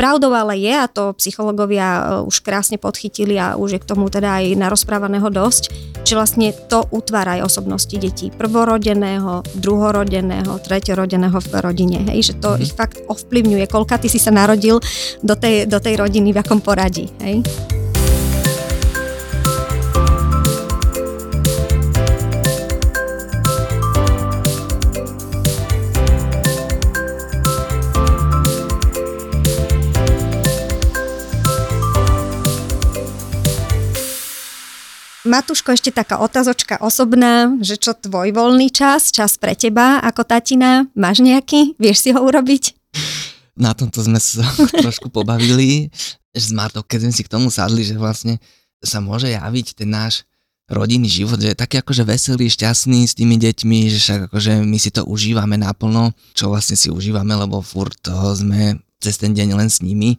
Pravdou ale je, a to psychológovia už krásne podchytili a už je k tomu teda aj narozprávaného dosť, že vlastne to utvára aj osobnosti detí. Prvorodeného, druhorodeného, treťorodeného v rodine. Hej? Že to mm. ich fakt ovplyvňuje, koľka ty si sa narodil do tej, do tej rodiny, v akom poradí. Hej? Matúško, ešte taká otázočka osobná, že čo tvoj voľný čas, čas pre teba ako tatina, máš nejaký? Vieš si ho urobiť? Na tomto sme sa trošku pobavili s Martou, keď sme si k tomu sadli, že vlastne sa môže javiť ten náš rodinný život, že je taký akože veselý, šťastný s tými deťmi, že však akože my si to užívame naplno, čo vlastne si užívame, lebo furt toho sme cez ten deň len s nimi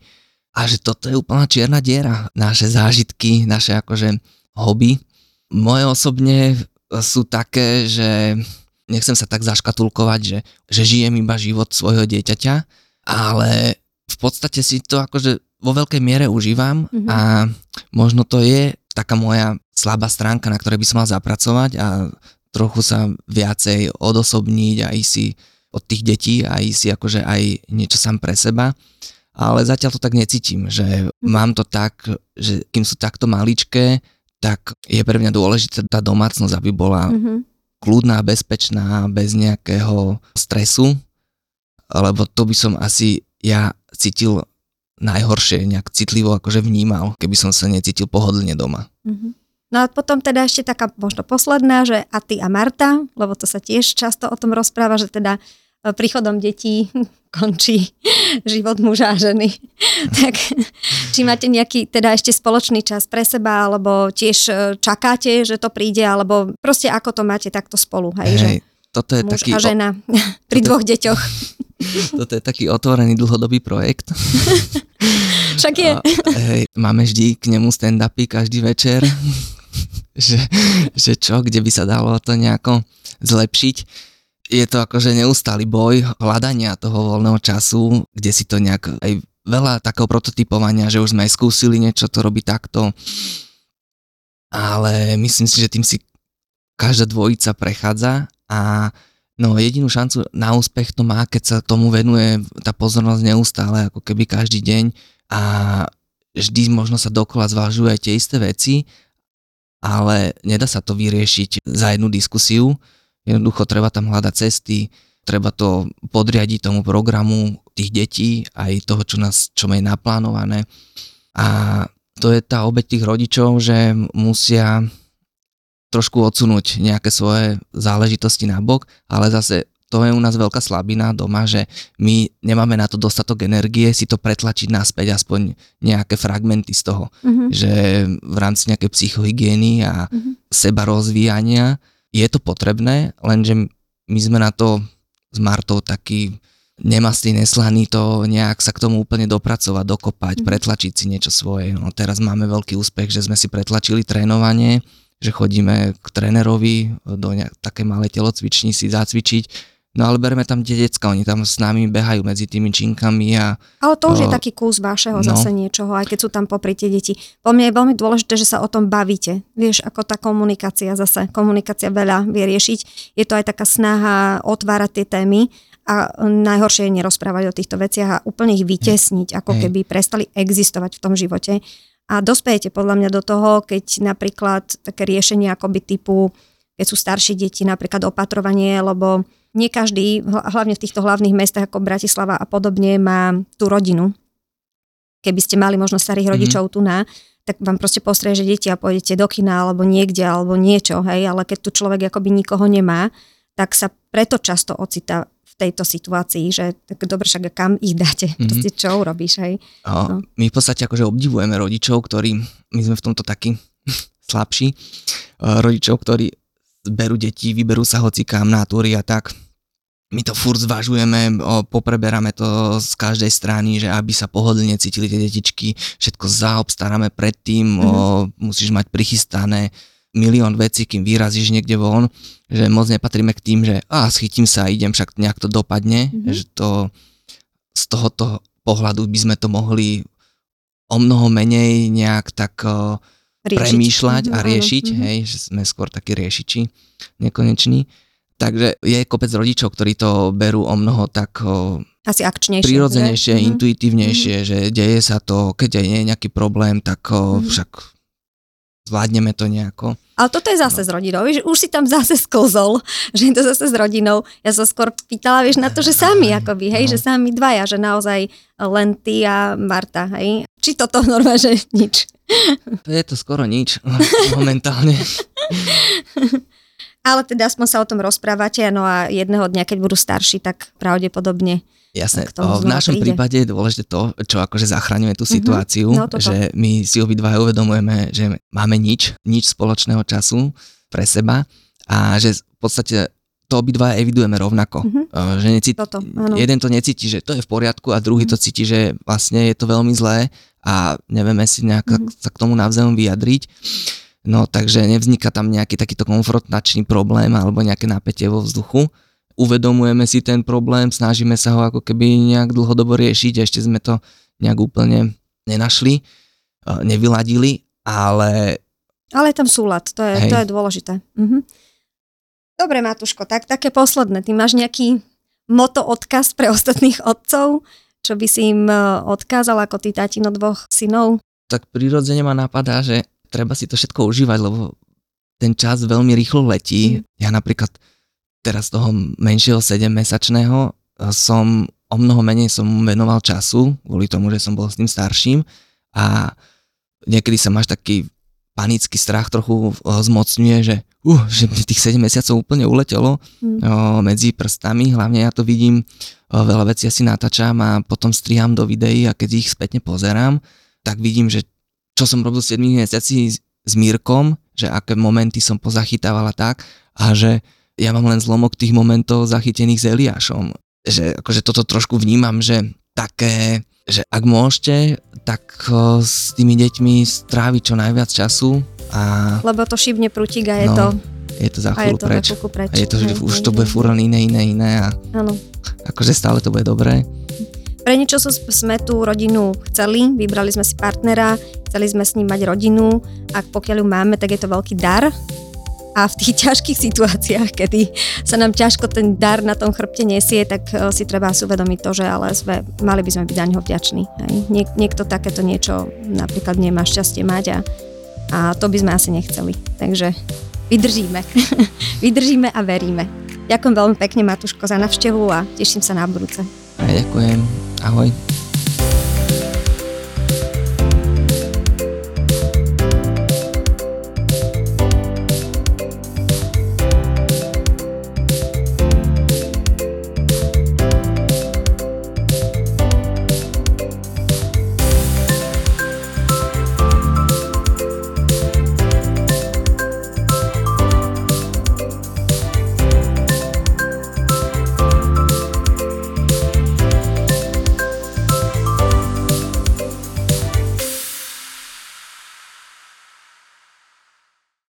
a že toto je úplná čierna diera, naše zážitky, naše akože hobby. Moje osobne sú také, že nechcem sa tak zaškatulkovať, že, že žijem iba život svojho dieťaťa, ale v podstate si to akože vo veľkej miere užívam mm-hmm. a možno to je taká moja slabá stránka, na ktorej by som mal zapracovať a trochu sa viacej odosobniť a ísť si od tých detí a ísť si akože aj niečo sám pre seba. Ale zatiaľ to tak necítim, že mám to tak, že kým sú takto maličké, tak je pre mňa dôležitá tá domácnosť, aby bola mm-hmm. kľudná, bezpečná, bez nejakého stresu, lebo to by som asi ja cítil najhoršie nejak citlivo akože vnímal, keby som sa necítil pohodlne doma. Mm-hmm. No a potom teda ešte taká možno posledná, že a ty a Marta, lebo to sa tiež často o tom rozpráva, že teda príchodom detí končí život muža a ženy. tak či máte nejaký teda ešte spoločný čas pre seba, alebo tiež e, čakáte, že to príde, alebo proste ako to máte takto spolu, hej, hej že toto je muž taký, a žena pri dvoch deťoch. Toto je taký otvorený dlhodobý projekt. Však je. A, hej, máme vždy k nemu stand-upy každý večer, že, že čo, kde by sa dalo to nejako zlepšiť. Je to akože neustály boj hľadania toho voľného času, kde si to nejak aj veľa takého prototypovania, že už sme aj skúsili niečo to robiť takto. Ale myslím si, že tým si každá dvojica prechádza a No jedinú šancu na úspech to má, keď sa tomu venuje tá pozornosť neustále, ako keby každý deň a vždy možno sa dokola zvážujú aj tie isté veci, ale nedá sa to vyriešiť za jednu diskusiu. Jednoducho treba tam hľadať cesty, treba to podriadiť tomu programu tých detí, aj toho, čo, nás, čo je naplánované. A to je tá obeď tých rodičov, že musia trošku odsunúť nejaké svoje záležitosti na bok, ale zase to je u nás veľká slabina doma, že my nemáme na to dostatok energie si to pretlačiť naspäť, aspoň nejaké fragmenty z toho. Uh-huh. Že v rámci nejakej psychohygieny a uh-huh. seba rozvíjania je to potrebné, lenže my sme na to s Martou taký nemastý, neslaný to nejak sa k tomu úplne dopracovať, dokopať, uh-huh. pretlačiť si niečo svoje. No teraz máme veľký úspech, že sme si pretlačili trénovanie, že chodíme k trénerovi do nejak, také malé telocvični si zacvičiť, No ale bereme tam tie decka, oni tam s nami behajú medzi tými činkami a... Ale to už uh, je taký kus vašeho no. zase niečoho, aj keď sú tam popri tie deti. Po mne je veľmi dôležité, že sa o tom bavíte. Vieš, ako tá komunikácia zase, komunikácia veľa vie riešiť. Je to aj taká snaha otvárať tie témy a najhoršie je nerozprávať o týchto veciach a úplne ich vytesniť, ako keby prestali existovať v tom živote a dospejete podľa mňa do toho, keď napríklad také riešenie akoby typu, keď sú staršie deti, napríklad opatrovanie, lebo nie každý, hlavne v týchto hlavných mestách ako Bratislava a podobne, má tú rodinu. Keby ste mali možno starých mhm. rodičov mm-hmm. tu na, tak vám proste že deti a pôjdete do kina alebo niekde alebo niečo, hej, ale keď tu človek akoby nikoho nemá, tak sa preto často ocitá tejto situácii, že tak dobre, však kam ich dáte, mm-hmm. proste čo urobíš, hej. No. My v podstate akože obdivujeme rodičov, ktorí, my sme v tomto takí slabší, rodičov, ktorí berú deti, vyberú sa hoci kam na túry a tak. My to furt zvažujeme, popreberáme to z každej strany, že aby sa pohodlne cítili tie detičky, všetko zaobstaráme predtým, mm-hmm. o, musíš mať prichystané milión vecí, kým vyrazíš niekde von, že moc nepatríme k tým, že a schytím sa a idem, však nejak to dopadne, mm-hmm. že to z tohoto pohľadu by sme to mohli o mnoho menej nejak tak uh, premýšľať a mhm, riešiť, mm-hmm. hej, že sme skôr takí riešiči nekoneční. Takže je kopec rodičov, ktorí to berú o mnoho tak asi akčnejšie. Prirodzenejšie, mm-hmm. intuitívnejšie, mm-hmm. že deje sa to, keď aj nie je nejaký problém, tak mm-hmm. však zvládneme to nejako. Ale toto je zase no. s rodinou, vieš, už si tam zase sklzol, že je to zase s rodinou. Ja sa skôr pýtala, vieš, na to, že sami akoby, hej, no. že sami dvaja, že naozaj len ty a Marta, hej. Či toto normálne, že nič. Je to skoro nič momentálne. Ale teda aspoň sa o tom rozprávate, no a jedného dňa, keď budú starší, tak pravdepodobne Jasné, v našom príde. prípade je dôležité to, čo akože zachraňuje tú mhm. situáciu, mm-hmm, no, že my si obidva uvedomujeme, že máme nič, nič spoločného času pre seba a že v podstate to obidva evidujeme rovnako. Mm-hmm. Že necíti, Toto, jeden to necíti, že to je v poriadku a druhý mm-hmm. to cíti, že vlastne je to veľmi zlé a nevieme si nejak mm-hmm. sa k tomu navzájom vyjadriť. No takže nevzniká tam nejaký takýto konfrontačný problém alebo nejaké napätie vo vzduchu uvedomujeme si ten problém, snažíme sa ho ako keby nejak dlhodobo riešiť, ešte sme to nejak úplne nenašli, e, nevyladili, ale... Ale je tam súlad, to je, to je dôležité. Mhm. Dobre, Matuško, tak také posledné. Ty máš nejaký moto odkaz pre ostatných otcov, čo by si im e, odkázal ako ty tatino dvoch synov? Tak prirodzene ma napadá, že treba si to všetko užívať, lebo ten čas veľmi rýchlo letí. Mm. Ja napríklad teraz toho menšieho 7-mesačného som o mnoho menej som venoval času, kvôli tomu, že som bol s tým starším a niekedy sa máš taký panický strach trochu zmocňuje, že, uh, že tých 7 mesiacov úplne uletelo mm. o, medzi prstami, hlavne ja to vidím, o, veľa vecí asi natáčam a potom striham do videí a keď ich spätne pozerám, tak vidím, že čo som robil 7 mesiaci s Mírkom, že aké momenty som pozachytávala tak a že ja mám len zlomok tých momentov zachytených s Eliášom že akože toto trošku vnímam, že také, že ak môžete, tak s tými deťmi stráviť čo najviac času. A, Lebo to šibne prútik a je no, to... Je to za chvíľu preč. preč. A je to, že už to bude fúr iné, iné, iné a Áno. akože stále to bude dobré. Pre niečo sme tú rodinu chceli, vybrali sme si partnera, chceli sme s ním mať rodinu. Ak pokiaľ ju máme, tak je to veľký dar a v tých ťažkých situáciách, kedy sa nám ťažko ten dar na tom chrbte nesie, tak e, si treba si uvedomiť to, že ale sme, mali by sme byť za neho vďační. Niek, niekto takéto niečo napríklad nemá šťastie mať a, a to by sme asi nechceli. Takže vydržíme. vydržíme a veríme. Ďakujem veľmi pekne Matuško za navštevu a teším sa na budúce. A ďakujem. Ahoj.